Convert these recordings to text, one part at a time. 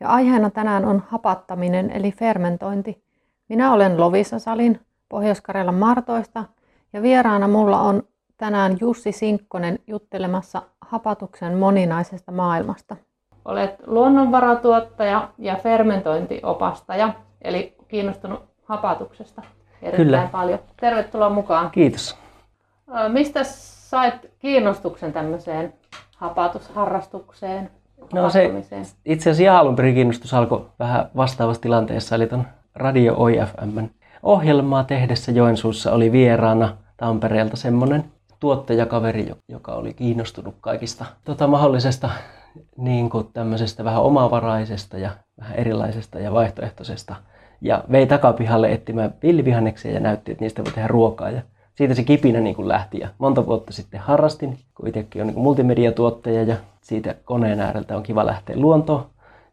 ja aiheena tänään on hapattaminen eli fermentointi. Minä olen Lovisa Salin Pohjois-Karjalan Martoista ja vieraana mulla on tänään Jussi Sinkkonen juttelemassa hapatuksen moninaisesta maailmasta. Olet luonnonvaratuottaja ja fermentointiopastaja, eli kiinnostunut hapatuksesta erittäin Kyllä. paljon. Tervetuloa mukaan. Kiitos. Mistä sait kiinnostuksen tämmöiseen hapatusharrastukseen, No se itse asiassa ihan alun perin kiinnostus alkoi vähän vastaavassa tilanteessa, eli ton Radio OIFM ohjelmaa tehdessä Joensuussa oli vieraana Tampereelta semmoinen tuottajakaveri, jo- joka oli kiinnostunut kaikista tota, mahdollisesta niin kuin tämmöisestä vähän omavaraisesta ja vähän erilaisesta ja vaihtoehtoisesta. Ja vei takapihalle etsimään villivihanneksia ja näytti, että niistä voi tehdä ruokaa. Ja siitä se kipinä niin kuin lähti. Ja monta vuotta sitten harrastin, kun itsekin on niin multimediatuottaja ja siitä koneen ääreltä on kiva lähteä luontoon.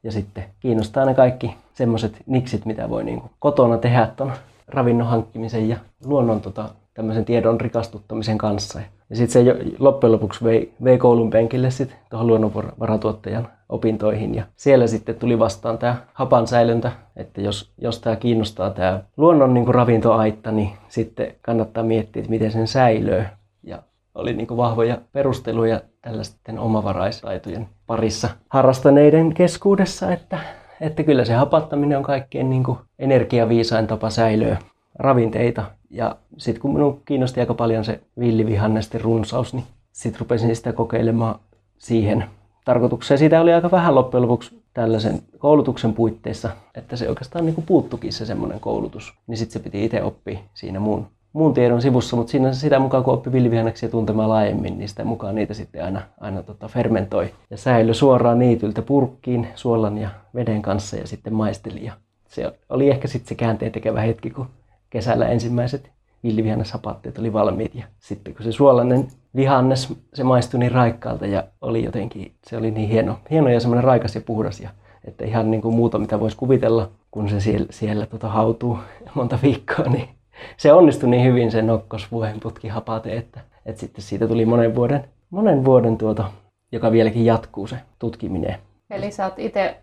Ja sitten kiinnostaa ne kaikki semmoiset niksit, mitä voi niin kuin kotona tehdä ton ravinnon hankkimisen ja luonnon tota, tämmöisen tiedon rikastuttamisen kanssa. Ja sitten se loppujen lopuksi vei, vei koulun penkille sitten tuohon luonnonvaratuottajan opintoihin. Ja siellä sitten tuli vastaan tämä hapan säilöntä, että jos, jos tämä kiinnostaa tämä luonnon niin ravintoaitta, niin sitten kannattaa miettiä, että miten sen säilöö. Ja oli niin vahvoja perusteluja tällaisten omavaraistaitojen parissa harrastaneiden keskuudessa, että, että kyllä se hapattaminen on kaikkein niin energiaviisain tapa säilöä ravinteita. Ja sitten kun minun kiinnosti aika paljon se villivihannesten runsaus, niin sitten rupesin sitä kokeilemaan siihen tarkoitukseen. Siitä oli aika vähän loppujen lopuksi tällaisen koulutuksen puitteissa, että se oikeastaan niin puuttukin se semmoinen koulutus. Niin sitten se piti itse oppia siinä muun, muun tiedon sivussa, mutta siinä sitä mukaan kun oppi villivihanneksia tuntemaan laajemmin, niin sitä mukaan niitä sitten aina, aina tota fermentoi ja säilö suoraan niityltä purkkiin suolan ja veden kanssa ja sitten maisteli. Ja se oli ehkä sitten se käänteen tekevä hetki, kun kesällä ensimmäiset villivihanneshapatteet oli valmiit. Ja sitten kun se suolainen vihannes, se maistui niin raikkaalta ja oli jotenkin, se oli niin hieno, hieno ja semmoinen raikas ja puhdas. Ja, että ihan niin kuin muuta, mitä voisi kuvitella, kun se siellä, siellä tota hautuu monta viikkoa, niin se onnistui niin hyvin se nokkosvuohenputki hapate, että, että sitten siitä tuli monen vuoden, monen vuoden tuota, joka vieläkin jatkuu se tutkiminen. Eli sä oot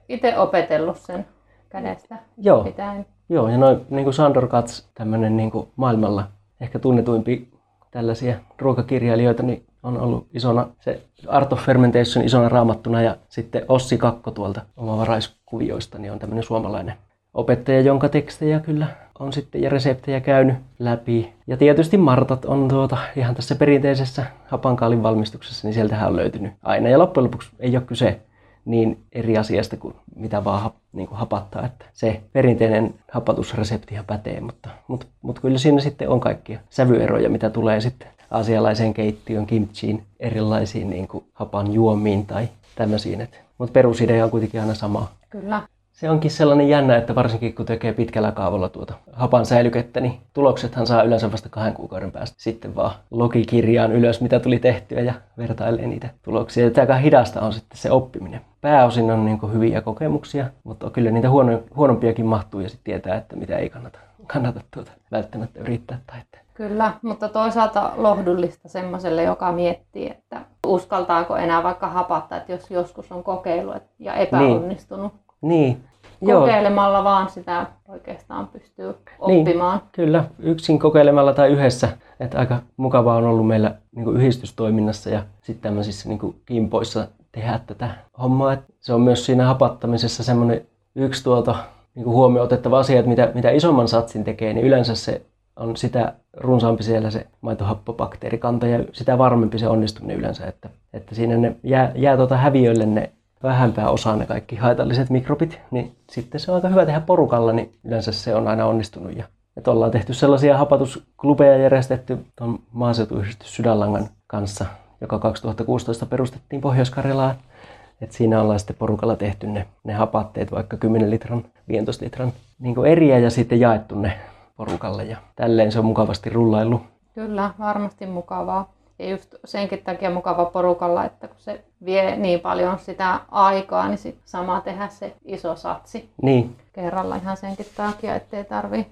itse opetellut sen kädestä Joo. pitäen. Joo, ja noin niin kuin Sandor Katz, tämmöinen niin kuin maailmalla ehkä tunnetuimpi tällaisia ruokakirjailijoita, niin on ollut isona se Art of Fermentation isona raamattuna ja sitten Ossi Kakko tuolta omavaraiskuvioista, niin on tämmöinen suomalainen opettaja, jonka tekstejä kyllä on sitten ja reseptejä käynyt läpi. Ja tietysti Martat on tuota, ihan tässä perinteisessä hapankaalin valmistuksessa, niin sieltähän on löytynyt aina. Ja loppujen lopuksi ei ole kyse niin eri asiasta kuin mitä vaan niin kuin hapattaa. Että se perinteinen hapatusreseptihan pätee, mutta, mutta, mutta kyllä siinä sitten on kaikkia sävyeroja, mitä tulee sitten asialaiseen keittiön, kimchiin, erilaisiin niin kuin hapan juomiin tai tämmöisiin. Mutta perusidea on kuitenkin aina sama. Kyllä. Se onkin sellainen jännä, että varsinkin kun tekee pitkällä kaavalla tuota hapan säilykettä, niin tuloksethan saa yleensä vasta kahden kuukauden päästä sitten vaan logikirjaan ylös, mitä tuli tehtyä ja vertailee niitä tuloksia. Ja aika hidasta on sitten se oppiminen. Pääosin on niin hyviä kokemuksia, mutta kyllä niitä huono, huonompiakin mahtuu ja sitten tietää, että mitä ei kannata, kannata tuota välttämättä yrittää tai että Kyllä, mutta toisaalta lohdullista semmoiselle, joka miettii, että uskaltaako enää vaikka hapattaa, että jos joskus on kokeillut ja epäonnistunut. Niin, joo, Kokeilemalla vaan sitä oikeastaan pystyy Niin. oppimaan. Kyllä, yksin kokeilemalla tai yhdessä. Että aika mukavaa on ollut meillä niin kuin yhdistystoiminnassa ja sitten tämmöisissä niin kuin kimpoissa tehdä tätä hommaa. Et se on myös siinä hapattamisessa semmoinen yksi tuota, niin kuin huomioon otettava asia, että mitä, mitä isomman satsin tekee, niin yleensä se on sitä runsaampi siellä se maitohappobakteerikanta ja sitä varmempi se onnistuminen yleensä. Että, että siinä ne jää, jää tuota häviöille ne vähempää osaa ne kaikki haitalliset mikrobit, niin sitten se on aika hyvä tehdä porukalla, niin yleensä se on aina onnistunut. Ja, että ollaan tehty sellaisia hapatusklubeja järjestetty tuon maaseutuyhdistys Sydänlangan kanssa, joka 2016 perustettiin Pohjois-Karjalaan. Et siinä ollaan sitten porukalla tehty ne, ne hapatteet, vaikka 10 litran, 15 litran niin eriä ja sitten jaettu ne porukalle. Ja tälleen se on mukavasti rullaillut. Kyllä, varmasti mukavaa. Ja just senkin takia mukava porukalla, että kun se vie niin paljon sitä aikaa, niin sit sama tehdä se iso satsi niin. kerralla ihan senkin takia, ettei tarvi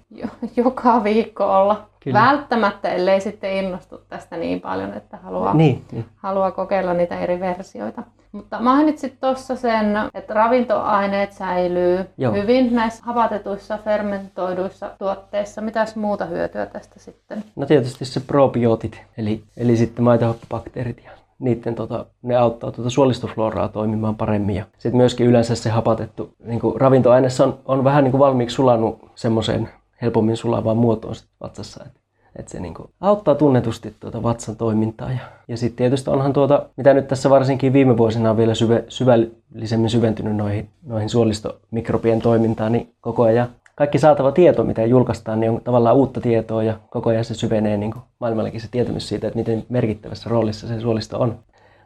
joka viikko olla Kyllä. välttämättä, ellei sitten innostu tästä niin paljon, että haluaa, niin, niin. haluaa kokeilla niitä eri versioita. Mutta mainitsit tuossa sen, että ravintoaineet säilyy Joo. hyvin näissä hapatetuissa, fermentoiduissa tuotteissa. Mitäs muuta hyötyä tästä sitten? No tietysti se probiootit, eli, eli sitten maitohappobakteerit ja niiden tota, ne auttaa tuota suolistofloraa toimimaan paremmin. Ja sitten myöskin yleensä se hapatettu niin kuin ravintoaine on, on vähän niin kuin valmiiksi sulanut semmoiseen helpommin sulavaan muotoon vatsassa. Et että se niinku auttaa tunnetusti tuota vatsan toimintaa. Ja, ja sitten tietysti onhan tuota, mitä nyt tässä varsinkin viime vuosina on vielä syve, syvällisemmin syventynyt noihin, noihin suolistomikrobien toimintaan, niin koko ajan kaikki saatava tieto, mitä julkaistaan, niin on tavallaan uutta tietoa ja koko ajan se syvenee niin kuin maailmallakin se tietämys siitä, että miten merkittävässä roolissa se suolisto on.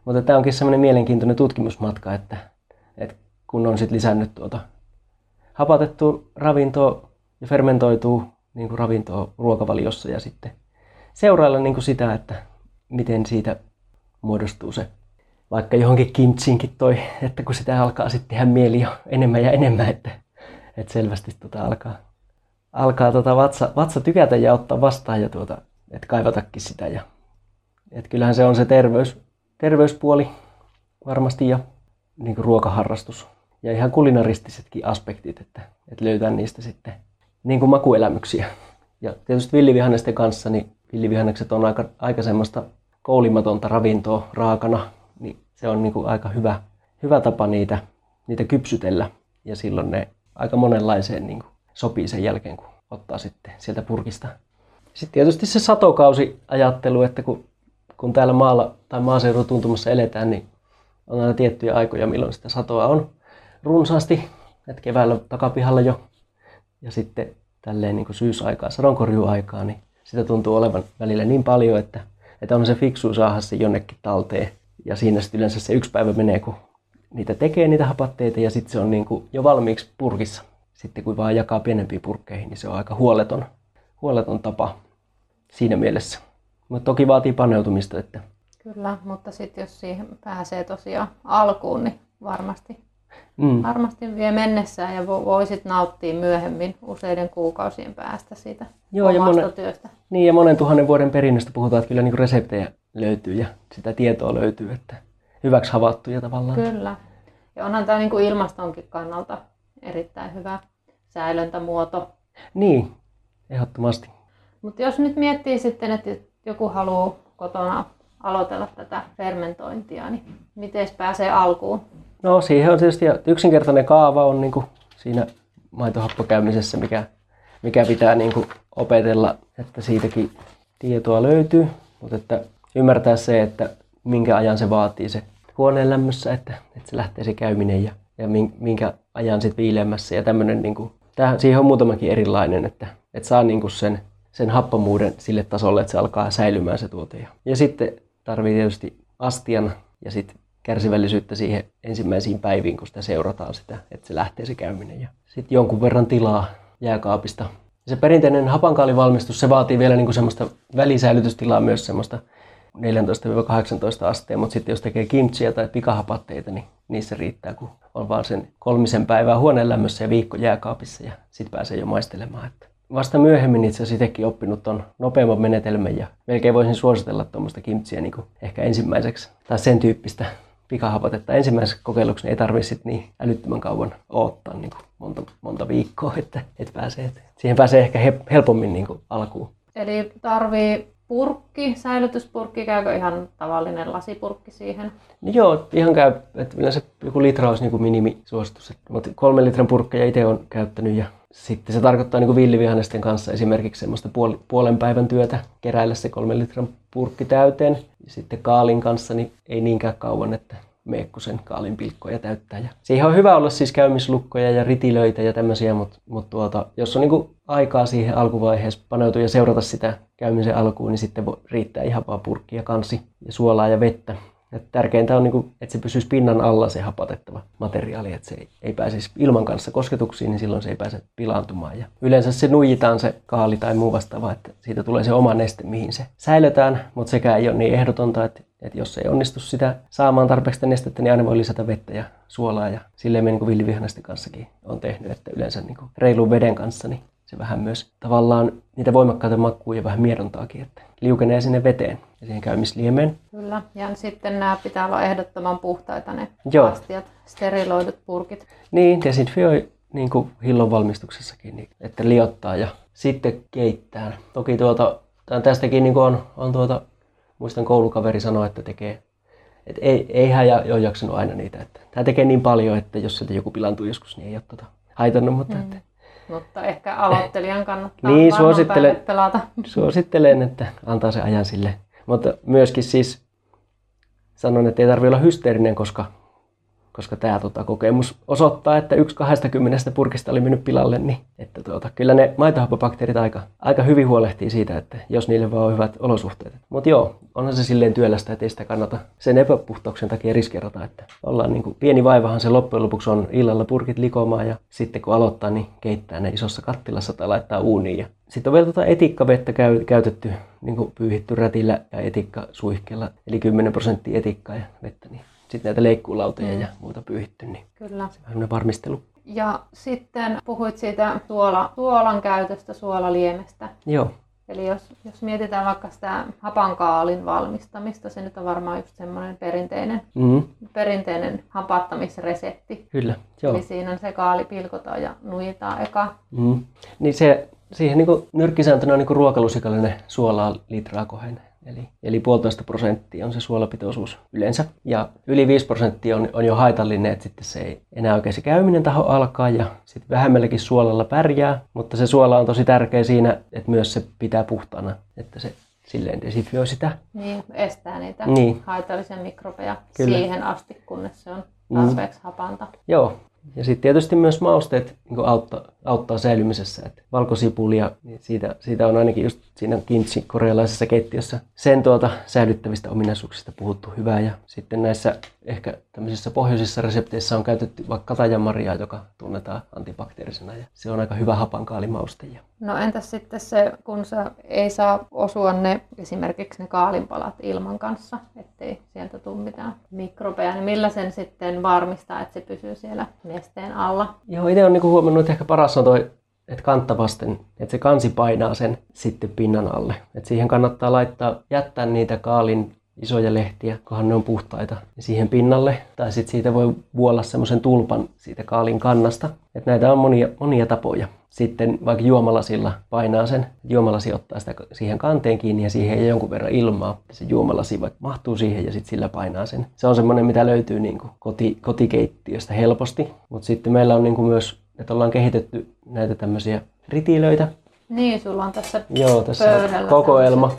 Mutta tämä onkin semmoinen mielenkiintoinen tutkimusmatka, että, että kun on sitten lisännyt tuota hapatettu ravintoa ja fermentoituu niin kuin ravintoa ruokavaliossa ja sitten seurailla niin kuin sitä, että miten siitä muodostuu se vaikka johonkin kimchiinkin toi, että kun sitä alkaa sitten tehdä mieli jo enemmän ja enemmän, että, että selvästi tota alkaa, alkaa tota vatsa, vatsa tykätä ja ottaa vastaan ja tuota, että kaivatakin sitä. Ja, että kyllähän se on se terveys, terveyspuoli varmasti ja niin kuin ruokaharrastus ja ihan kulinaristisetkin aspektit, että, että löytää niistä sitten niin kuin makuelämyksiä. Ja tietysti villivihannesten kanssa, niin villivihannekset on aika, aika semmoista koulimatonta ravintoa raakana, niin se on niin kuin aika hyvä, hyvä tapa niitä, niitä kypsytellä. Ja silloin ne aika monenlaiseen niin kuin sopii sen jälkeen, kun ottaa sitten sieltä purkista. Sitten tietysti se satokausi-ajattelu, että kun, kun täällä maalla tai maaseudun tuntumassa eletään, niin on aina tiettyjä aikoja, milloin sitä satoa on runsaasti. Että keväällä takapihalla jo ja sitten tälleen niin syysaikaa, sadonkorjuaikaa, niin sitä tuntuu olevan välillä niin paljon, että, että on se fiksu saada se jonnekin talteen. Ja siinä sitten yleensä se yksi päivä menee, kun niitä tekee niitä hapatteita ja sitten se on niin kuin jo valmiiksi purkissa. Sitten kun vaan jakaa pienempiin purkkeihin, niin se on aika huoleton, huoleton tapa siinä mielessä. Mutta toki vaatii paneutumista. Että... Kyllä, mutta sitten jos siihen pääsee tosiaan alkuun, niin varmasti mm. varmasti vie mennessään ja voisit nauttia myöhemmin useiden kuukausien päästä siitä Joo, omasta ja monen, työstä. Niin ja monen tuhannen vuoden perinnöstä puhutaan, että kyllä niin reseptejä löytyy ja sitä tietoa löytyy, että hyväksi havaittuja tavallaan. Kyllä. Ja onhan tämä niin kuin ilmastonkin kannalta erittäin hyvä säilöntämuoto. Niin, ehdottomasti. Mutta jos nyt miettii sitten, että joku haluaa kotona aloitella tätä fermentointia, niin miten pääsee alkuun? No siihen on tietysti yksinkertainen kaava on niin kuin siinä maitohappokäymisessä, mikä, mikä pitää niin kuin opetella, että siitäkin tietoa löytyy, mutta että ymmärtää se, että minkä ajan se vaatii se huoneen lämmössä, että, että se lähtee se käyminen ja, ja minkä ajan sitten viileämmässä ja tämmöinen, niin siihen on muutamakin erilainen, että, että saa niin kuin sen, sen happamuuden sille tasolle, että se alkaa säilymään se tuote. Ja sitten tarvii tietysti astian ja sitten kärsivällisyyttä siihen ensimmäisiin päiviin, kun sitä seurataan sitä, että se lähtee se käyminen. Ja sitten jonkun verran tilaa jääkaapista. Se perinteinen hapankaalivalmistus, se vaatii vielä niin kuin semmoista välisäilytystilaa myös semmoista 14-18 asteen, mutta sitten jos tekee kimchiä tai pikahapatteita, niin niissä riittää, kun on vaan sen kolmisen päivää huoneen lämmössä ja viikko jääkaapissa ja sitten pääsee jo maistelemaan. Että vasta myöhemmin itse asiassa itsekin oppinut on nopeamman menetelmän ja melkein voisin suositella tuommoista kimchiä niin ehkä ensimmäiseksi tai sen tyyppistä pikahapatetta ensimmäisessä kokeiluksi niin ei tarvitse niin älyttömän kauan odottaa niin kuin monta, monta viikkoa, että, että pääsee, että siihen pääsee ehkä helpommin niin kuin alkuun. Eli tarvii purkki, säilytyspurkki, käykö ihan tavallinen lasipurkki siihen? No joo, ihan käy, että yleensä joku litra olisi niin kuin minimisuositus. Mutta kolmen litran purkkeja itse olen käyttänyt ja sitten se tarkoittaa niin villivihannesten kanssa esimerkiksi semmoista puolen päivän työtä keräillä se kolmen litran purkki täyteen. Sitten kaalin kanssa niin ei niinkään kauan, että meekku sen kaalin pilkkoja täyttää. Ja siihen on hyvä olla siis käymislukkoja ja ritilöitä ja tämmöisiä, mutta, mutta tuota, jos on niin aikaa siihen alkuvaiheessa paneutua ja seurata sitä käymisen alkuun, niin sitten voi, riittää ihan vaan purkki ja kansi ja suolaa ja vettä. Et tärkeintä on, niin kuin, että se pysyisi pinnan alla se hapatettava materiaali, että se ei, pääsisi ilman kanssa kosketuksiin, niin silloin se ei pääse pilaantumaan. Ja yleensä se nuijitaan se kaali tai muu vastaava, että siitä tulee se oma neste, mihin se säilytään, mutta sekään ei ole niin ehdotonta, että, että jos ei onnistu sitä saamaan tarpeeksi nestettä, niin aina voi lisätä vettä ja suolaa. Ja silleen me niin kanssakin on tehnyt, että yleensä niin reilun veden kanssa niin se vähän myös tavallaan niitä voimakkaita makuja vähän miedontaakin, että liukenee sinne veteen ja siihen käymisliemeen. Kyllä, ja sitten nämä pitää olla ehdottoman puhtaita ne Joo. astiat, steriloidut purkit. Niin, desinfioi niin kuin hillon valmistuksessakin, niin, että liottaa ja sitten keittää. Toki tuota, tästäkin niin on, on tuota, muistan koulukaveri sanoa, että tekee et ei, ei hän ole jaksanut aina niitä. Että hän tekee niin paljon, että jos sieltä joku pilantuu joskus, niin ei ole tuota haitannut, mutta mm. että mutta ehkä aloittelijan kannattaa niin, suosittelen, pelata. Suosittelen, että antaa se ajan sille. Mutta myöskin siis sanon, että ei tarvitse olla hysteerinen, koska koska tämä tota, kokemus osoittaa, että yksi 20 purkista oli mennyt pilalle, niin että tuota, kyllä ne maitohappobakteerit aika, aika hyvin huolehtii siitä, että jos niille vaan on hyvät olosuhteet. Mutta joo, onhan se silleen työlästä, että ei sitä kannata sen epäpuhtauksen takia riskerata, että ollaan niin kuin, pieni vaivahan se loppujen lopuksi on illalla purkit likomaan ja sitten kun aloittaa, niin keittää ne isossa kattilassa tai laittaa uuniin. Ja sitten on vielä tuota etikkavettä käy, käytetty, niin kuin pyyhitty rätillä ja etikkasuihkeella, eli 10 prosenttia etikkaa ja vettä, niin sitten näitä leikkuulautoja mm. ja muuta pyyhitty, niin Kyllä. se on varmistelu. Ja sitten puhuit siitä suola, suolan käytöstä, suolaliemestä. Joo. Eli jos, jos mietitään vaikka sitä hapankaalin valmistamista, se nyt on varmaan just semmoinen perinteinen, mm. perinteinen hapattamisresepti. Kyllä, joo. Eli siinä se kaali pilkotaan ja nuijitaan eka. Mm. Niin se, siihen niin nyrkkisääntönä on niin ruokalusikallinen suolaa litraa kohden. Eli, eli puolitoista prosenttia on se suolapitoisuus yleensä. Ja yli 5 prosenttia on, on jo haitallinen, että sitten se ei enää oikein se käyminen taho alkaa ja sitten vähemmälläkin suolalla pärjää. Mutta se suola on tosi tärkeä siinä, että myös se pitää puhtaana, että se silleen desinfioi sitä. Niin, estää niitä niin. haitallisia mikrobeja Kyllä. siihen asti, kunnes se on tarpeeksi mm. hapanta. Joo, ja sitten tietysti myös mausteet niin auttaa, auttaa säilymisessä. Et valkosipulia, niin siitä, siitä on ainakin just siinä kintsi korealaisessa keittiössä sen tuota säilyttävistä ominaisuuksista puhuttu hyvää. Ja sitten näissä ehkä tämmöisissä pohjoisissa resepteissä on käytetty vaikka katajamaria, joka tunnetaan antibakteerisena. Ja se on aika hyvä hapankaalimauste. No entäs sitten se, kun sä ei saa osua ne esimerkiksi ne kaalinpalat ilman kanssa, ettei sieltä tule mitään mikrobeja, niin millä sen sitten varmistaa, että se pysyy siellä nesteen alla? Joo, itse olen niinku huomannut, että ehkä paras on toi että kantta vasten, että se kansi painaa sen sitten pinnan alle. Et siihen kannattaa laittaa, jättää niitä kaalin isoja lehtiä, kunhan ne on puhtaita, niin siihen pinnalle. Tai sitten siitä voi vuolla semmoisen tulpan siitä kaalin kannasta. Et näitä on monia, monia tapoja. Sitten vaikka juomalasilla painaa sen, juomalasi ottaa sitä siihen kanteen kiinni ja siihen ei jonkun verran ilmaa. Se juomalasi vaikka mahtuu siihen ja sitten sillä painaa sen. Se on semmoinen, mitä löytyy niin koti, kotikeittiöstä helposti. Mutta sitten meillä on niin myös, että ollaan kehitetty näitä tämmöisiä ritilöitä. Niin, sulla on tässä Joo, tässä on kokoelma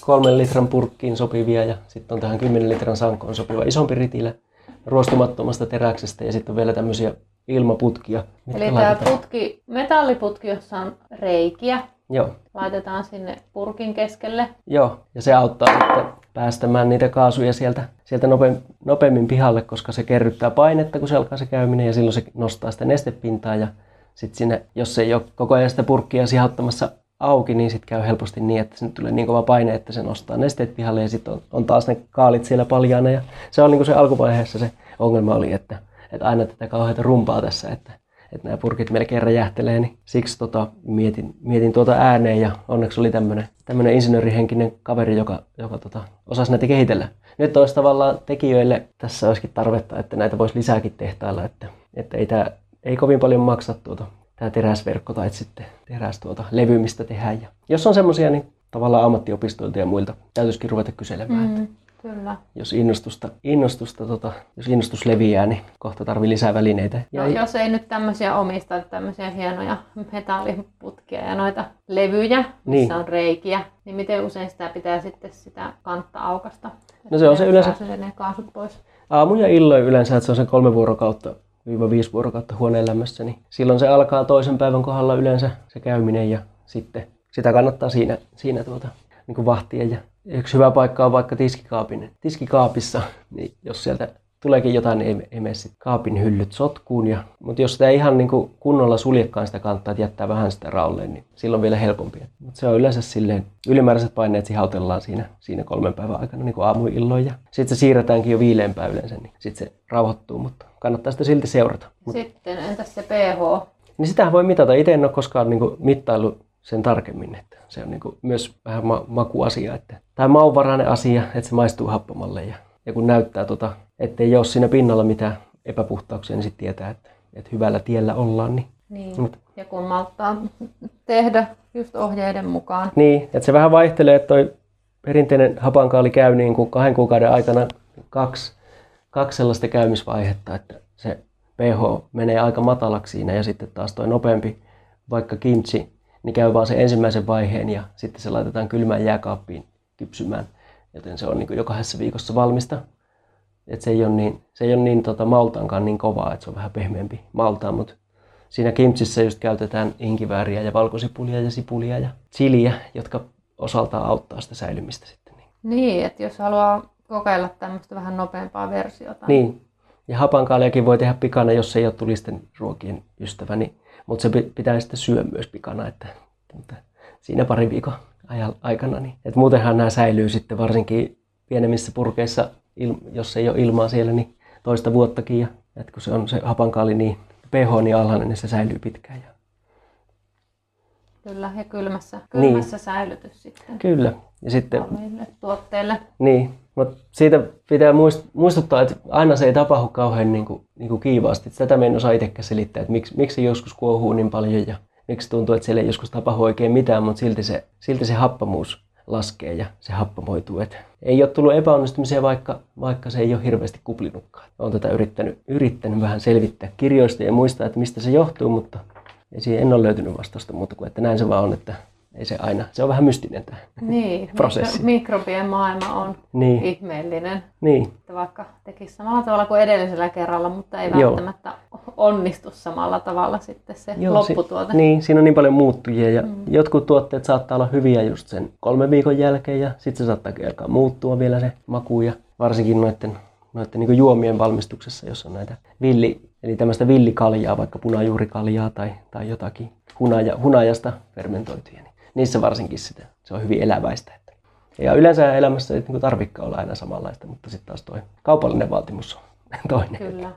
kolmen litran purkkiin sopivia ja sitten on tähän 10 litran sankoon sopiva isompi ritilä ruostumattomasta teräksestä ja sitten on vielä tämmöisiä ilmaputkia. Eli tämä putki, metalliputki, jossa on reikiä, Joo. laitetaan sinne purkin keskelle. Joo, ja se auttaa sitten päästämään niitä kaasuja sieltä, sieltä nope, nopeammin pihalle, koska se kerryttää painetta, kun se alkaa se käyminen, ja silloin se nostaa sitä nestepintaa, ja sitten sinne, jos ei ole koko ajan sitä purkkia sihauttamassa auki, niin sitten käy helposti niin, että sinne tulee niin kova paine, että se nostaa nesteet pihalle ja sitten on, on, taas ne kaalit siellä paljaana. Ja se on niin kuin se alkuvaiheessa se ongelma oli, että, että aina tätä kauheita rumpaa tässä, että, että nämä purkit melkein räjähtelee, niin siksi tota, mietin, mietin tuota ääneen ja onneksi oli tämmöinen insinöörihenkinen kaveri, joka, joka tota, osasi näitä kehitellä. Nyt olisi tavallaan tekijöille tässä olisikin tarvetta, että näitä voisi lisääkin tehtailla, että, että ei, tämä, ei kovin paljon maksa tuota tämä teräsverkko tai sitten teräs tuota levymistä tehdään. Ja jos on semmoisia, niin tavallaan ammattiopistoilta ja muilta täytyisikin ruveta kyselemään. Mm, kyllä. Jos innostusta, innostusta tota, jos innostus leviää, niin kohta tarvii lisää välineitä. Ja no, jos ei nyt tämmöisiä omista, tämmöisiä hienoja metalliputkia ja noita levyjä, missä niin. on reikiä, niin miten usein sitä pitää sitten sitä kantta aukasta? No se on se yleensä... ne kaasut pois. Aamu ja illoin yleensä, että se on se kolme vuorokautta viiva viisi vuorokautta huoneen lämmössä, niin silloin se alkaa toisen päivän kohdalla yleensä se käyminen ja sitten sitä kannattaa siinä, siinä tuota niin kuin vahtia. Ja yksi hyvä paikka on vaikka tiskikaapin, tiskikaapissa, niin jos sieltä tuleekin jotain, niin ei, ei mene sit kaapin hyllyt sotkuun. Ja, mutta jos sitä ei ihan niin kuin kunnolla suljekaan sitä kantaa, että jättää vähän sitä raulle, niin silloin vielä helpompi. Mutta se on yleensä silleen, ylimääräiset paineet sihautellaan siinä, siinä kolmen päivän aikana niin kuin aamuilloin. Ja sitten se siirretäänkin jo viileämpään yleensä, niin sitten se rauhoittuu, mutta kannattaa sitä silti seurata. Mut, Sitten entäs se pH? niin sitähän voi mitata. Itse en ole koskaan niin kuin, mittailu sen tarkemmin. Että se on niin kuin, myös vähän ma- makuasia. Että, tai mauvarainen asia, että se maistuu happomalle. Ja, ja kun näyttää, tota, ettei ole siinä pinnalla mitään epäpuhtauksia, niin sitten tietää, että, että hyvällä tiellä ollaan. Niin, Niin. Mut- Ja kun malttaa tehdä just ohjeiden mukaan. niin että se vähän vaihtelee, että toi perinteinen hapankaali käy niin kuin kahden kuukauden aikana kaksi, kaksi sellaista käymisvaihetta, että se pH menee aika matalaksi siinä ja sitten taas toi nopeampi, vaikka kimchi, niin käy vaan sen ensimmäisen vaiheen ja sitten se laitetaan kylmään jääkaappiin kypsymään. Joten se on niin kuin jo kahdessa viikossa valmista. Et se ei ole niin, se ei ole niin tota, maltaankaan niin kovaa, että se on vähän pehmeämpi maltaan, mutta siinä kimchissä just käytetään inkivääriä ja valkosipulia ja sipulia ja chiliä, jotka osaltaan auttaa sitä säilymistä sitten. Niin. Niin, että jos haluaa kokeilla tämmöistä vähän nopeampaa versiota. niin. Ja hapankaaliakin voi tehdä pikana, jos ei ole tulisten ruokien ystävä, niin, mutta se pi- pitää sitten syö myös pikana, että, että siinä pari viikon ajan, aikana. Niin. Et muutenhan nämä säilyy sitten varsinkin pienemmissä purkeissa, jos ei ole ilmaa siellä, niin toista vuottakin. Ja, et kun se on se hapankaali niin pH niin alhainen, niin se säilyy pitkään. Ja, Kyllä, ja kylmässä, kylmässä säilytys sitten kyllä. Ja sitten tuotteille. Niin, mutta siitä pitää muist- muistuttaa, että aina se ei tapahdu kauhean niin kuin, niin kuin kiivaasti. Tätä me en osaa itsekään selittää, että miksi, miksi se joskus kuohuu niin paljon ja miksi tuntuu, että siellä ei joskus tapahdu oikein mitään, mutta silti se, silti se happamuus laskee ja se happamoituu. Et ei ole tullut epäonnistumisia, vaikka, vaikka se ei ole hirveästi kuplinutkaan. Olen tätä yrittänyt, yrittänyt vähän selvittää kirjoista ja muistaa, että mistä se johtuu, mutta ei siihen en ole löytynyt vastausta muuta kuin, että näin se vaan on, että ei se aina, se on vähän mystinen tämä. Niin, Prosessi. mikro- mikrobien maailma on Niin, ihmeellinen. niin. Että vaikka tekisi samalla tavalla kuin edellisellä kerralla, mutta ei Joo. välttämättä onnistu samalla tavalla sitten se Joo, lopputuote. Si- niin, siinä on niin paljon muuttujia ja mm. jotkut tuotteet saattaa olla hyviä just sen kolmen viikon jälkeen ja sitten se saattaa alkaa muuttua vielä se maku ja varsinkin noiden, noiden niin juomien valmistuksessa, jos on näitä villi, eli tämmöistä villikaljaa, vaikka punajuurikaljaa tai, tai jotakin hunaja, hunajasta fermentoituja, niin niissä varsinkin sitä, se on hyvin eläväistä. Että. Ja yleensä elämässä ei niin tarvikaan olla aina samanlaista, mutta sitten taas tuo kaupallinen vaatimus on toinen. Kyllä.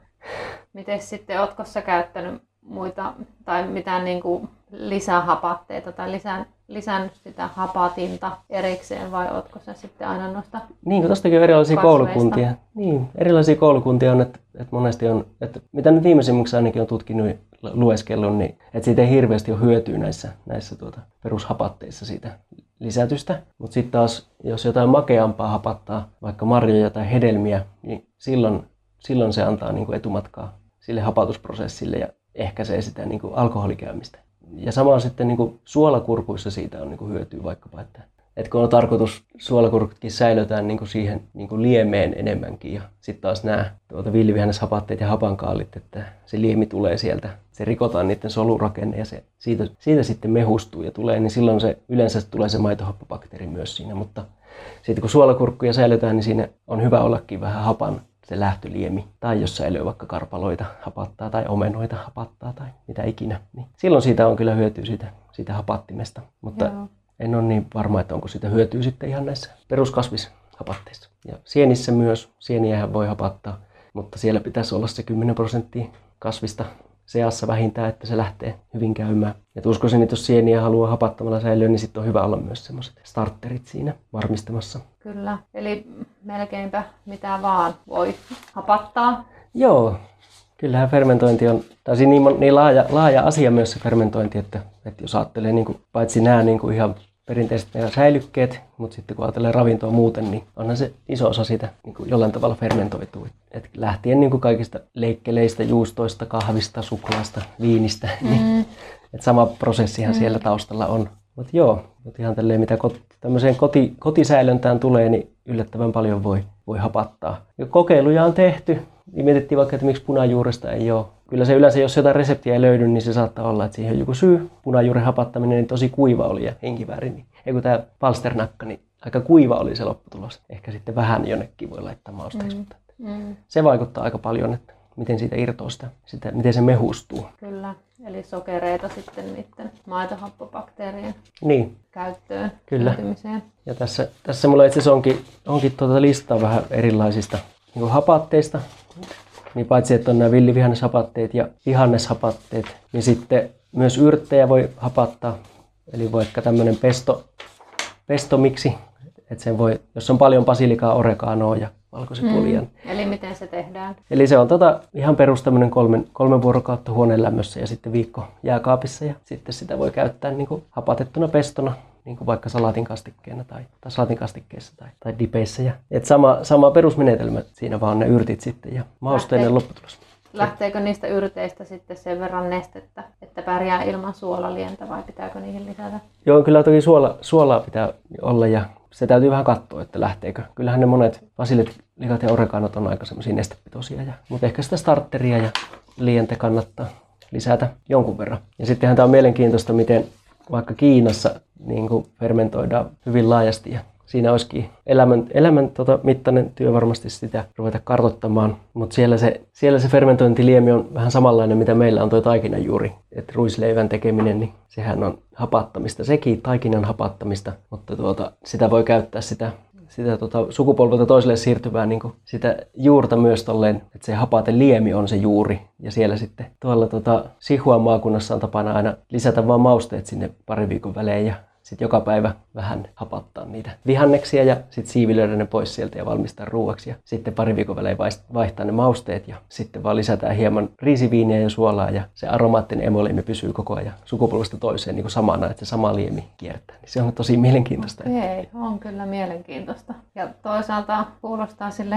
Miten sitten, ootko sä käyttänyt muita tai mitään niin kuin lisähapatteita tai lisän, lisännyt sitä hapatinta erikseen vai ootko sä sitten aina noista Niin, kun tostakin on erilaisia Kasveista. koulukuntia. Niin, erilaisia koulukuntia on, että, että monesti on, että mitä nyt viimeisimmäksi ainakin on tutkinut ja lueskellut, niin että siitä ei hirveästi ole hyötyä näissä, näissä tuota, perushapatteissa siitä lisätystä. Mutta sitten taas, jos jotain makeampaa hapattaa, vaikka marjoja tai hedelmiä, niin silloin, silloin se antaa niin kuin etumatkaa sille hapatusprosessille ja ehkäisee sitä niin kuin alkoholikäymistä. Ja sama sitten niin kuin suolakurkuissa siitä on niin kuin hyötyä vaikkapa, että että kun on tarkoitus suolakurkutkin säilötään niin kuin siihen niin kuin liemeen enemmänkin ja sitten taas nämä tuota villivihanneshapatteet ja hapankaalit, että se liemi tulee sieltä, se rikotaan niiden solurakenne ja se siitä, siitä sitten mehustuu ja tulee, niin silloin se yleensä tulee se maitohappobakteeri myös siinä, mutta sitten kun suolakurkkuja säilötään, niin siinä on hyvä ollakin vähän hapan se lähtöliemi. Tai jos säilyy vaikka karpaloita hapattaa tai omenoita hapattaa tai mitä ikinä. Niin silloin siitä on kyllä hyötyä siitä, siitä hapattimesta. Mutta Joo. En ole niin varma, että onko siitä hyötyä sitten ihan näissä peruskasvishapatteissa. Ja sienissä myös. Sieniähän voi hapattaa, mutta siellä pitäisi olla se 10 prosenttia kasvista seassa vähintään, että se lähtee hyvin käymään. Et uskoisin, että jos sieniä haluaa hapattamalla säilyä, niin sitten on hyvä olla myös semmoiset starterit siinä varmistamassa. Kyllä, eli melkeinpä mitä vaan voi hapattaa. Joo, kyllähän fermentointi on, tai siinä niin, niin laaja, laaja asia myös se fermentointi, että, että jos ajattelee niin kuin, paitsi nämä niin kuin ihan perinteiset meidän säilykkeet, mutta sitten kun ajattelee ravintoa muuten, niin onhan se iso osa sitä niin kuin jollain tavalla fermentoituu. Et lähtien niin kuin kaikista leikkeleistä, juustoista, kahvista, suklaasta, viinistä, mm. niin et sama prosessihan mm. siellä taustalla on. Mutta joo, mut ihan tälleen, mitä kot, tämmöiseen koti, kotisäilöntään tulee, niin yllättävän paljon voi, voi hapattaa. Ja kokeiluja on tehty. Niin mietittiin vaikka, että miksi punajuuresta ei ole. Kyllä se yleensä, jos jotain reseptiä ei löydy, niin se saattaa olla, että siihen on joku syy. Punajuuren hapattaminen niin tosi kuiva oli ja henkivääri. Niin, ei kun tämä palsternakka, niin aika kuiva oli se lopputulos. Ehkä sitten vähän jonnekin voi laittaa mausteeksi. Mm. Mm. Se vaikuttaa aika paljon, että miten siitä irtoaa sitä, sitä miten se mehustuu. Kyllä, eli sokereita sitten niiden maitohappobakteerien niin. käyttöön. Kyllä. Ja tässä, tässä mulla itse asiassa onkin, onkin tuota listaa vähän erilaisista niin hapatteista. Niin paitsi, että on nämä villivihanneshapatteet ja vihanneshapatteet, niin sitten myös yrttejä voi hapattaa. Eli vaikka tämmöinen pesto, pestomiksi, että sen voi, jos on paljon basilikaa, oreganoa ja valkoisen mm. Eli miten se tehdään? Eli se on tota, ihan perus tämmöinen kolmen, kolmen vuorokautta huoneen lämmössä ja sitten viikko jääkaapissa ja sitten sitä voi käyttää niin kuin hapatettuna pestona niin kuin vaikka salaatin kastikkeena tai, tai salaatin kastikkeessa tai, tai dipeissä. Ja, et sama, sama perusmenetelmä, siinä vaan ne yrtit sitten ja mausteinen lopputulos. Lähteekö niistä yrteistä sitten sen verran nestettä, että pärjää ilman suolalientä vai pitääkö niihin lisätä? Joo, kyllä toki suola, suolaa pitää olla ja se täytyy vähän katsoa, että lähteekö. Kyllähän ne monet basilit, likat ja oreganot on aika semmoisia nestepitoisia. Ja, mutta ehkä sitä starteria ja lientä kannattaa lisätä jonkun verran. Ja sittenhän tämä on mielenkiintoista, miten vaikka Kiinassa niin kuin fermentoidaan hyvin laajasti ja siinä olisikin elämän, elämän tota, mittainen työ varmasti sitä ruveta kartottamaan. Mutta siellä se, siellä se fermentointiliemi on vähän samanlainen, mitä meillä on tuo juuri. Että ruisleivän tekeminen, niin sehän on hapattamista, sekin taikinan hapattamista, mutta tuota, sitä voi käyttää sitä sitä tota, sukupolvelta toiselle siirtyvää niin sitä juurta myös tolleen, että se hapate liemi on se juuri. Ja siellä sitten tuolla tota, Sihuan maakunnassa on tapana aina lisätä vaan mausteet sinne pari viikon välein ja sitten joka päivä vähän hapattaa niitä vihanneksia ja sitten siivilöidä ne pois sieltä ja valmistaa ruuaksi. Ja sitten pari viikon välein vaihtaa ne mausteet ja sitten vaan lisätään hieman riisiviiniä ja suolaa ja se aromaattinen emoliimi pysyy koko ajan sukupolvesta toiseen niin kuin samana, että se sama liemi kiertää. Niin se on tosi mielenkiintoista. Okei, on kyllä mielenkiintoista. Ja toisaalta kuulostaa sille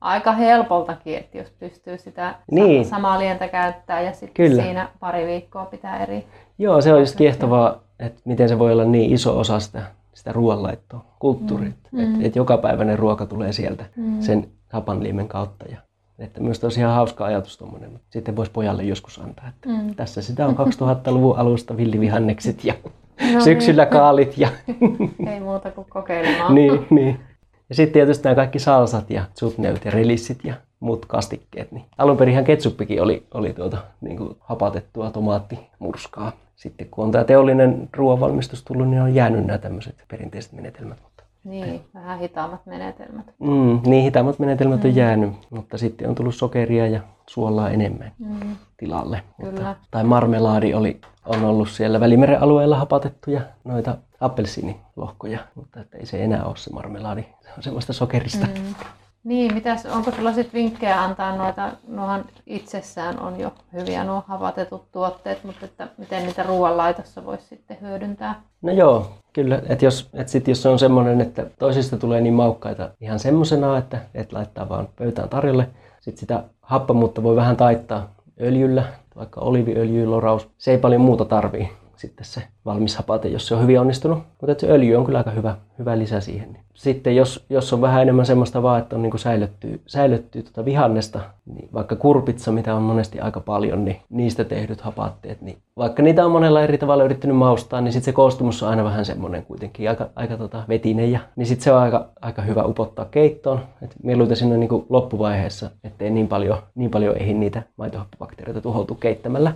aika helpoltakin, että jos pystyy sitä niin. samaa lientä käyttää ja sitten siinä pari viikkoa pitää eri. Joo, se olisi kiehtovaa että miten se voi olla niin iso osa sitä, sitä ruoanlaittoa, kulttuuria. Mm. Että et jokapäiväinen ruoka tulee sieltä mm. sen hapanliimen kautta. Ja, että myös tosiaan hauska ajatus tuommoinen. Sitten voisi pojalle joskus antaa, että mm. tässä sitä on 2000-luvun alusta villivihannekset ja no syksyllä niin. kaalit. Ja Ei muuta kuin kokeilemaan. niin, niin. Ja sitten tietysti nämä kaikki salsat ja chutneut ja relissit ja muut kastikkeet. Niin alun perin ketsuppikin oli, oli tuota, niin kuin hapatettua tomaattimurskaa sitten kun on tämä teollinen ruoanvalmistus tullut, niin on jäänyt nämä tämmöiset perinteiset menetelmät. Mutta, niin, vähän hitaammat menetelmät. Mm, niin, hitaammat menetelmät mm. on jäänyt, mutta sitten on tullut sokeria ja suolaa enemmän mm. tilalle. Kyllä. Mutta, tai marmelaadi oli, on ollut siellä Välimeren alueella hapatettuja noita appelsiinilohkoja, mutta ei se enää ole se marmelaadi, se on semmoista sokerista. Mm. Niin, mitäs, onko sulla sitten vinkkejä antaa noita, nuohan itsessään on jo hyviä nuo havatetut tuotteet, mutta että miten niitä ruoanlaitossa voisi sitten hyödyntää? No joo, kyllä. Että jos, et sit jos on semmoinen, että toisista tulee niin maukkaita ihan semmoisena, että et laittaa vaan pöytään tarjolle, sitten sitä happamuutta voi vähän taittaa öljyllä, vaikka oliviöljy, loraus. Se ei paljon muuta tarvii sitten se valmis hapate, jos se on hyvin onnistunut. Mutta se öljy on kyllä aika hyvä, hyvä lisä siihen. Sitten jos, jos on vähän enemmän semmoista vaan, että on niin säilyttyy, säilyttyy tota vihannesta, niin vaikka kurpitsa, mitä on monesti aika paljon, niin niistä tehdyt hapatteet, niin vaikka niitä on monella eri tavalla yrittänyt maustaa, niin sitten se koostumus on aina vähän semmoinen kuitenkin aika, aika tota vetinen. Ja, niin sitten se on aika, aika hyvä upottaa keittoon. Et mieluiten sinne niin kuin loppuvaiheessa, ettei niin paljon, niin paljon ehdi niitä maitohappobakteereita tuhoutu keittämällä.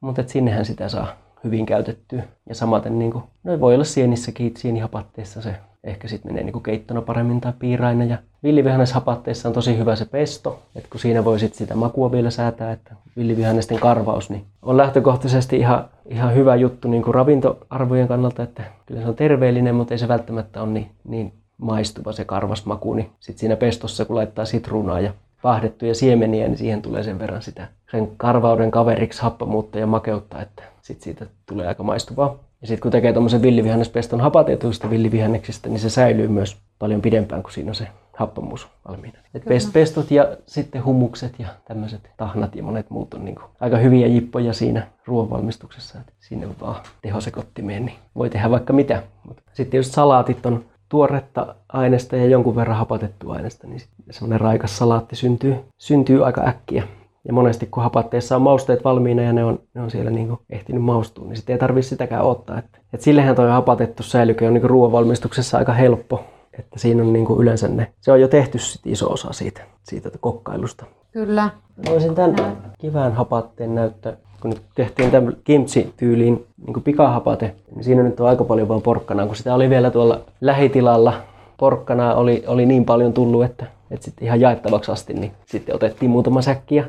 Mutta sinnehän sitä saa hyvin käytettyä. Ja samaten niin kuin, no voi olla sienissäkin, sienihapatteessa se ehkä sitten menee niin keittona paremmin tai piiraina. Ja villivihanneshapatteessa on tosi hyvä se pesto, että kun siinä voi sitten sitä makua vielä säätää, että villivihannesten karvaus niin on lähtökohtaisesti ihan, ihan hyvä juttu niin kuin ravintoarvojen kannalta, että kyllä se on terveellinen, mutta ei se välttämättä ole niin, niin maistuva se karvasmaku, niin sitten siinä pestossa kun laittaa sitruunaa ja vaahdettuja siemeniä, niin siihen tulee sen verran sitä sen karvauden kaveriksi happamuutta ja makeutta, että sitten siitä tulee aika maistuvaa. Ja sitten kun tekee tuommoisen villivihannespeston hapatetuista villivihanneksista, niin se säilyy myös paljon pidempään, kuin siinä on se happamuus valmiina. Et pest, pestot ja sitten hummukset ja tämmöiset tahnat ja monet muut on niin aika hyviä jippoja siinä ruoanvalmistuksessa. Et sinne vaan tehosekottimeen, niin voi tehdä vaikka mitä. Mut sitten just salaatit on tuoretta aineesta ja jonkun verran hapatettua aineesta, niin semmoinen raikas salaatti syntyy, syntyy aika äkkiä. Ja monesti kun hapatteessa on mausteet valmiina ja ne on, ne on siellä niin ehtinyt maustua, niin sitten ei tarvitse sitäkään ottaa. Että, et sillehän toi hapatettu säilyke on niin ruoan valmistuksessa aika helppo. Että siinä on niin yleensä ne, se on jo tehty sit iso osa siitä, siitä kokkailusta. Kyllä. Voisin tämän kivään hapatteen näyttää, kun nyt tehtiin tämän kimchi-tyyliin niin pikahapate, niin siinä nyt on aika paljon vaan porkkanaa, kun sitä oli vielä tuolla lähitilalla. Porkkanaa oli, oli niin paljon tullut, että, että sitten ihan jaettavaksi asti, niin sitten otettiin muutama säkki ja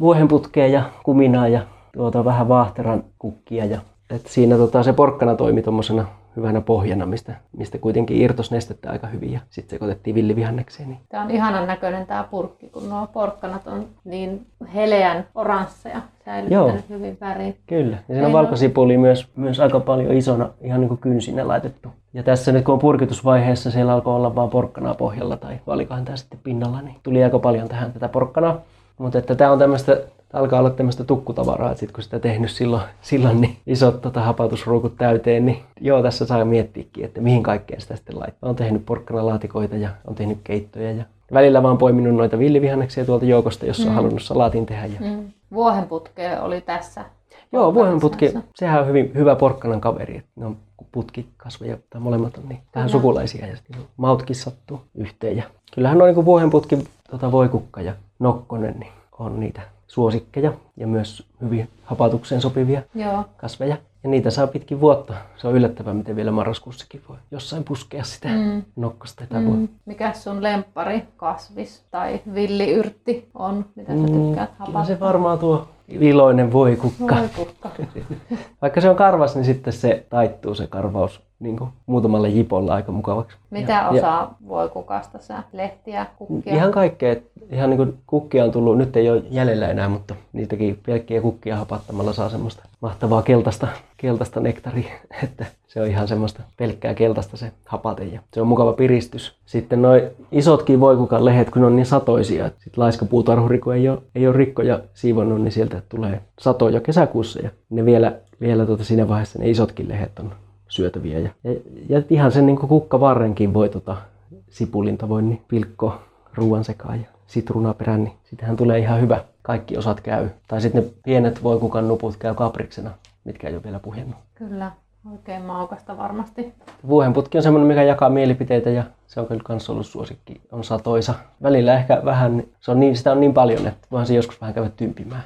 vuohenputkea ja kuminaa ja tuota vähän vaahteran kukkia. Ja, että siinä tota, se porkkana toimi tuommoisena hyvänä pohjana, mistä, mistä kuitenkin irtos nestettä aika hyvin ja sitten sekoitettiin villivihannekseen. Niin. Tämä on ihanan näköinen tämä purkki, kun nuo porkkanat on niin heleän oransseja, säilyttänyt Joo. hyvin väriin. Kyllä, ja siinä on valkosipuli myös, myös aika paljon isona, ihan niin kuin kynsinä laitettu. Ja tässä nyt kun on purkitusvaiheessa, siellä alkoi olla vain porkkanaa pohjalla tai valikohan tämä sitten pinnalla, niin tuli aika paljon tähän tätä porkkanaa. Mutta että tämä on tämmöistä alkaa olla tämmöistä tukkutavaraa, että sit kun sitä tehnyt silloin, silloin niin isot tota, hapautusruukut täyteen, niin joo, tässä saa miettiäkin, että mihin kaikkeen sitä sitten laittaa. Olen tehnyt porkkanalaatikoita ja on tehnyt keittoja ja välillä vaan poiminut noita villivihanneksia tuolta joukosta, jos mm. on halunnut salaatin tehdä. Ja... Mm. Oli tässä. Joo, vuohenputki, sehän on hyvin hyvä porkkanan kaveri. Että ne on putkikasveja tai molemmat on niin vähän sukulaisia ja sitten mautkin sattuu yhteen. Ja kyllähän on niin vuohenputki, tota, voikukka ja nokkonen, niin on niitä suosikkeja ja myös hyvin hapatukseen sopivia Joo. kasveja. Ja niitä saa pitkin vuotta. Se on yllättävää, miten vielä marraskuussakin voi jossain puskea sitä mm. nokkosta. Mm. Mikä sun lemppari kasvis tai villiyrtti on, mitä sä mm, tykkäät hapattaa? se varmaan tuo iloinen voikukka. voikukka. Vaikka se on karvas, niin sitten se taittuu se karvaus niin kuin muutamalla jipolla aika mukavaksi. Mitä ja, osaa ja, voi kukasta sä? Lehtiä, kukkia? Ihan kaikkea. Ihan niin kuin kukkia on tullut, nyt ei ole jäljellä enää, mutta niitäkin pelkkiä kukkia hapattamalla saa semmoista mahtavaa keltaista, keltaista nektaria, että se on ihan semmoista pelkkää keltaista se hapate ja se on mukava piristys. Sitten noin isotkin voikukan lehet, kun on niin satoisia, että sit laiskapuutarhuri, kun ei ole, ei ole rikkoja siivonnut, niin sieltä tulee satoja kesäkuussa ja ne vielä, vielä tuota siinä vaiheessa ne isotkin lehet on syötäviä. Ja, ja, ja ihan sen niin kukkavarrenkin voi tota, sipulin tavoin niin pilkkoa ruoan sekaan ja sitruunaperän, niin sitähän tulee ihan hyvä. Kaikki osat käy. Tai sitten ne pienet voikukan nuput käy kapriksena, mitkä ei ole vielä puhjennut. Kyllä. Oikein maukasta varmasti. Vuohenputki on semmoinen, mikä jakaa mielipiteitä ja se on kyllä myös ollut suosikki. On satoisa. Välillä ehkä vähän, se on niin, sitä on niin paljon, että voihan se joskus vähän käydä tympimään.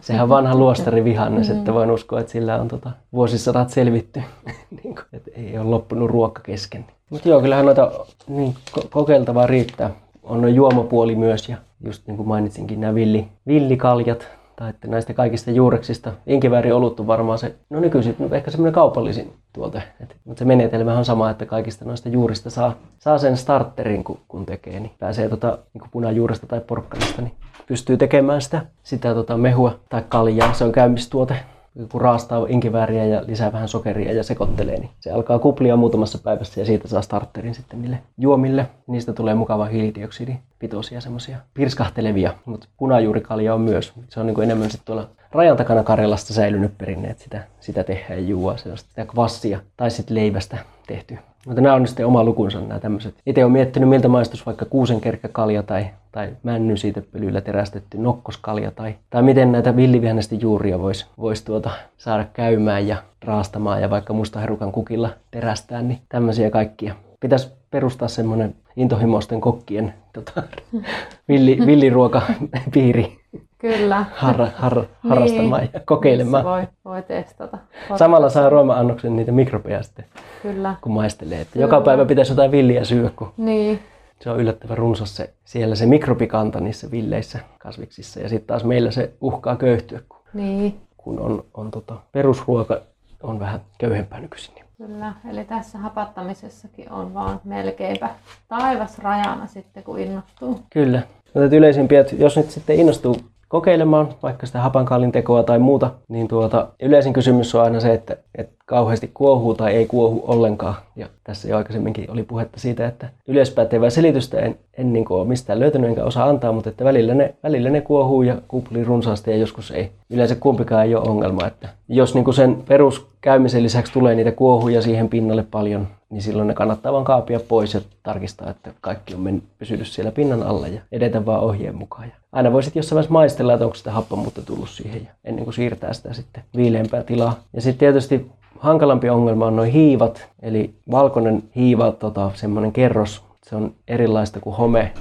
Sehän on vanha luostari vihannes, että voin uskoa, että sillä on tota, vuosisadat selvitty. niin kuin, että ei ole loppunut ruokka kesken. Mutta joo, kyllähän noita niin, kokeiltavaa riittää. On juomapuoli myös ja just niin kuin mainitsinkin nämä villi, villikaljat, tai että näistä kaikista juureksista olut on varmaan se, no nykyisin no ehkä semmoinen kaupallisin tuote. Et, mutta se menetelmä on sama, että kaikista noista juurista saa, saa sen starterin, kun, kun tekee, niin pääsee tota, niin punajuuresta tai porkkanista, niin pystyy tekemään sitä, sitä tota, mehua tai kaljaa. Se on käymistuote kun raastaa inkivääriä ja lisää vähän sokeria ja sekoittelee, niin se alkaa kuplia muutamassa päivässä ja siitä saa starterin sitten niille juomille. Niistä tulee mukava hiilidioksidipitoisia semmoisia pirskahtelevia, mutta punajuurikalja on myös. Se on niin kuin enemmän sitten tuolla rajan takana Karjalasta säilynyt perinne, että sitä, sitä tehdään juua, se on sitä kvassia tai sitten leivästä tehty mutta nämä on sitten oma lukunsa nämä tämmöiset. Itse olen miettinyt, miltä maistus vaikka kuusenkerkkäkalja tai, tai männyn siitä pölyllä terästetty nokkoskalja tai, tai miten näitä villivihannesten juuria voisi vois tuota, saada käymään ja raastamaan ja vaikka mustaherukan kukilla terästää, niin tämmöisiä kaikkia. Pitäisi perustaa semmoinen intohimoisten kokkien tota, villi, villiruokapiiri. Kyllä. Har, har, harrastamaan niin. ja kokeilemaan. Voi, voi testata. Samalla saa roima-annoksen niitä mikrobeja sitten, Kyllä. kun maistelee. Että joka päivä pitäisi jotain villiä syödä, kun niin. se on yllättävän runsas se, siellä se mikrobikanta niissä villeissä kasviksissa. Ja sitten taas meillä se uhkaa köyhtyä, kun, niin. kun on, on tota, perusruoka on vähän köyhempää nykyisin. Kyllä, eli tässä hapattamisessakin on vaan melkeinpä taivas rajana sitten, kun innostuu. Kyllä. No, yleisimpiä, että jos nyt sitten innostuu kokeilemaan vaikka sitä hapankaalin tekoa tai muuta, niin tuota, yleisin kysymys on aina se, että, että kauheasti kuohuu tai ei kuohu ollenkaan. Ja tässä jo aikaisemminkin oli puhetta siitä, että yleispätevää selitystä en, en niin ole mistään löytänyt enkä osaa antaa, mutta että välillä ne, välillä ne kuohuu ja kuplii runsaasti ja joskus ei. Yleensä kumpikaan ei ole ongelma. Että jos niin sen peruskäymisen lisäksi tulee niitä kuohuja siihen pinnalle paljon, niin silloin ne kannattaa vaan kaapia pois ja tarkistaa, että kaikki on mennyt, pysynyt siellä pinnan alla ja edetä vaan ohjeen mukaan. Ja aina voisit jossain vaiheessa maistella, että onko sitä happamuutta tullut siihen ja ennen kuin siirtää sitä sitten viileämpää tilaa. Ja sitten tietysti hankalampi ongelma on noin hiivat, eli valkoinen hiiva, tota, semmoinen kerros, se on erilaista kuin home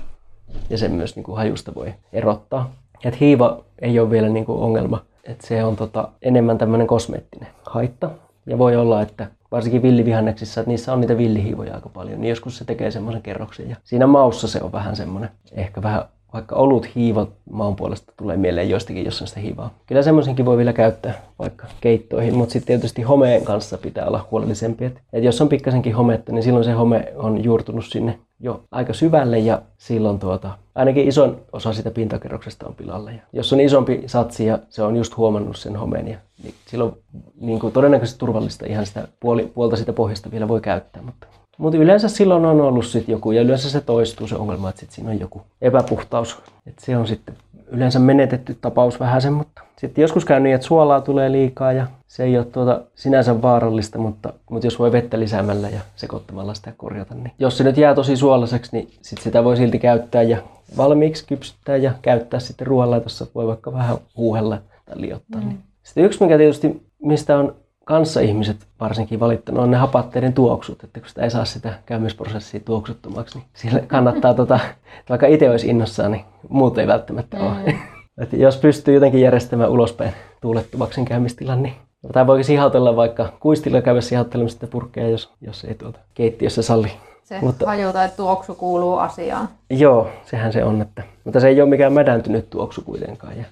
ja sen myös niin kuin hajusta voi erottaa. Et hiiva ei ole vielä niin kuin ongelma, että se on tota, enemmän tämmöinen kosmeettinen haitta. Ja voi olla, että varsinkin villivihanneksissa, että niissä on niitä villihiivoja aika paljon, niin joskus se tekee semmoisen kerroksen. Ja siinä maussa se on vähän semmoinen, ehkä vähän vaikka olut hiivat maun puolesta tulee mieleen joistakin, jos on sitä hiivaa. Kyllä semmoisenkin voi vielä käyttää vaikka keittoihin, mutta sitten tietysti homeen kanssa pitää olla huolellisempi. Et jos on pikkasenkin hometta, niin silloin se home on juurtunut sinne jo aika syvälle ja silloin tuota, ainakin ison osa sitä pintakerroksesta on pilalla. Ja jos on isompi satsi ja se on just huomannut sen homeen, ja, niin silloin niin kuin todennäköisesti turvallista ihan sitä puoli, puolta sitä pohjasta vielä voi käyttää. Mutta mutta yleensä silloin on ollut sit joku, ja yleensä se toistuu se ongelma, että sit siinä on joku epäpuhtaus. Et se on sitten yleensä menetetty tapaus vähän sen, mutta sitten joskus käy niin, että suolaa tulee liikaa ja se ei ole tuota sinänsä vaarallista, mutta, mutta jos voi vettä lisäämällä ja sekoittamalla sitä korjata, niin jos se nyt jää tosi suolaiseksi, niin sit sitä voi silti käyttää ja valmiiksi kypsyttää ja käyttää sitten ruoanlaitossa. Voi vaikka vähän huuhella tai liottaa. Mm. Niin. Sitten yksi, mikä tietysti, mistä on kanssa ihmiset varsinkin valittanut on ne hapatteiden tuoksut, että kun sitä ei saa sitä käymisprosessia tuoksuttomaksi, niin sille kannattaa, tota, vaikka itse olisi innossaan, niin muut ei välttämättä mm. ole. Että jos pystyy jotenkin järjestämään ulospäin tuulettumaksi sen käymistilan, niin tai voi sihautella vaikka kuistilla käydä sihauttelemassa sitä purkkeja, jos, jos ei tuota keittiössä salli se mutta, haju tai tuoksu kuuluu asiaan. Joo, sehän se on. Että, mutta se ei ole mikään mädäntynyt tuoksu kuitenkaan. Ja,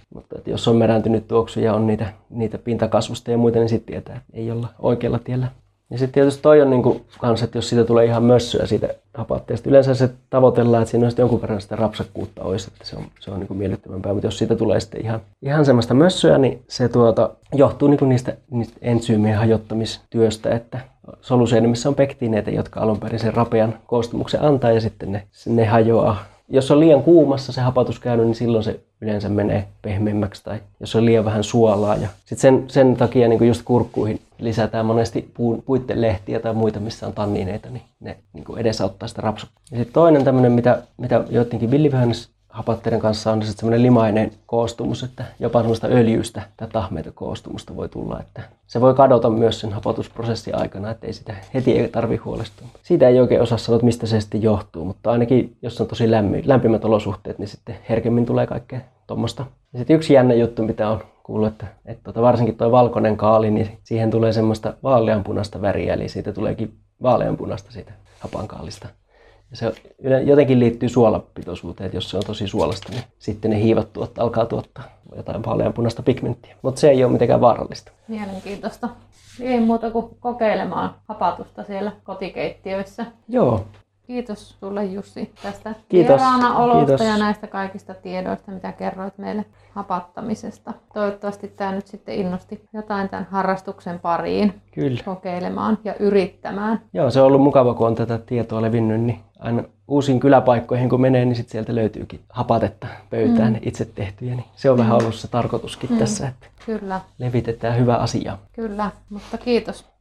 että jos on mädäntynyt tuoksu ja on niitä, niitä pintakasvusta ja muita, niin sitten tietää, että ei olla oikealla tiellä. Ja sitten tietysti toi on niin kans, että jos siitä tulee ihan mössöä siitä hapatteesta. Yleensä se tavoitellaan, että siinä on jonkun verran sitä rapsakkuutta olisi, että se on, se on niin miellyttävämpää. Mutta jos siitä tulee sitten ihan, ihan semmoista mössöä, niin se tuota, johtuu niin niistä, niistä entsyymien hajottamistyöstä, että soluseinimissä on pektiineitä, jotka alun perin sen rapean koostumuksen antaa ja sitten ne, ne hajoaa. Jos on liian kuumassa se hapatus käynyt, niin silloin se yleensä menee pehmeämmäksi tai jos on liian vähän suolaa. Ja sit sen, sen takia niin just kurkkuihin lisätään monesti puun, puitten lehtiä tai muita, missä on tannineita, niin ne niin edesauttaa sitä rapsua. Ja sitten toinen tämmöinen, mitä, mitä joidenkin villivyhännössä hapatteiden kanssa on semmoinen limainen koostumus, että jopa semmoista öljystä tai tahmeita koostumusta voi tulla. Että se voi kadota myös sen hapatusprosessin aikana, että ei sitä heti ei tarvi huolestua. Siitä ei oikein osaa sanoa, mistä se sitten johtuu, mutta ainakin jos on tosi lämmin, lämpimät olosuhteet, niin sitten herkemmin tulee kaikkea tuommoista. Ja sitten yksi jännä juttu, mitä on kuullut, että, että tota, varsinkin tuo valkoinen kaali, niin siihen tulee semmoista vaaleanpunaista väriä, eli siitä tuleekin vaaleanpunaista siitä hapankaalista. Se jotenkin liittyy suolapitoisuuteen, että jos se on tosi suolasta, niin sitten ne hiivat tuot, alkaa tuottaa jotain vaaleanpunaista pigmenttiä. Mutta se ei ole mitenkään vaarallista. Mielenkiintoista. Ei muuta kuin kokeilemaan hapatusta siellä kotikeittiöissä. Joo. Kiitos sulle Jussi tästä Kiitos. olosta Kiitos. ja näistä kaikista tiedoista, mitä kerroit meille hapattamisesta. Toivottavasti tämä nyt sitten innosti jotain tämän harrastuksen pariin Kyllä. kokeilemaan ja yrittämään. Joo, se on ollut mukava, kun on tätä tietoa levinnyt, niin aina uusiin kyläpaikkoihin kun menee, niin sit sieltä löytyykin hapatetta pöytään mm. itse tehtyjä. Niin se on mm. vähän ollut se tarkoituskin mm. tässä, että Kyllä. levitetään hyvää asiaa. Kyllä, mutta kiitos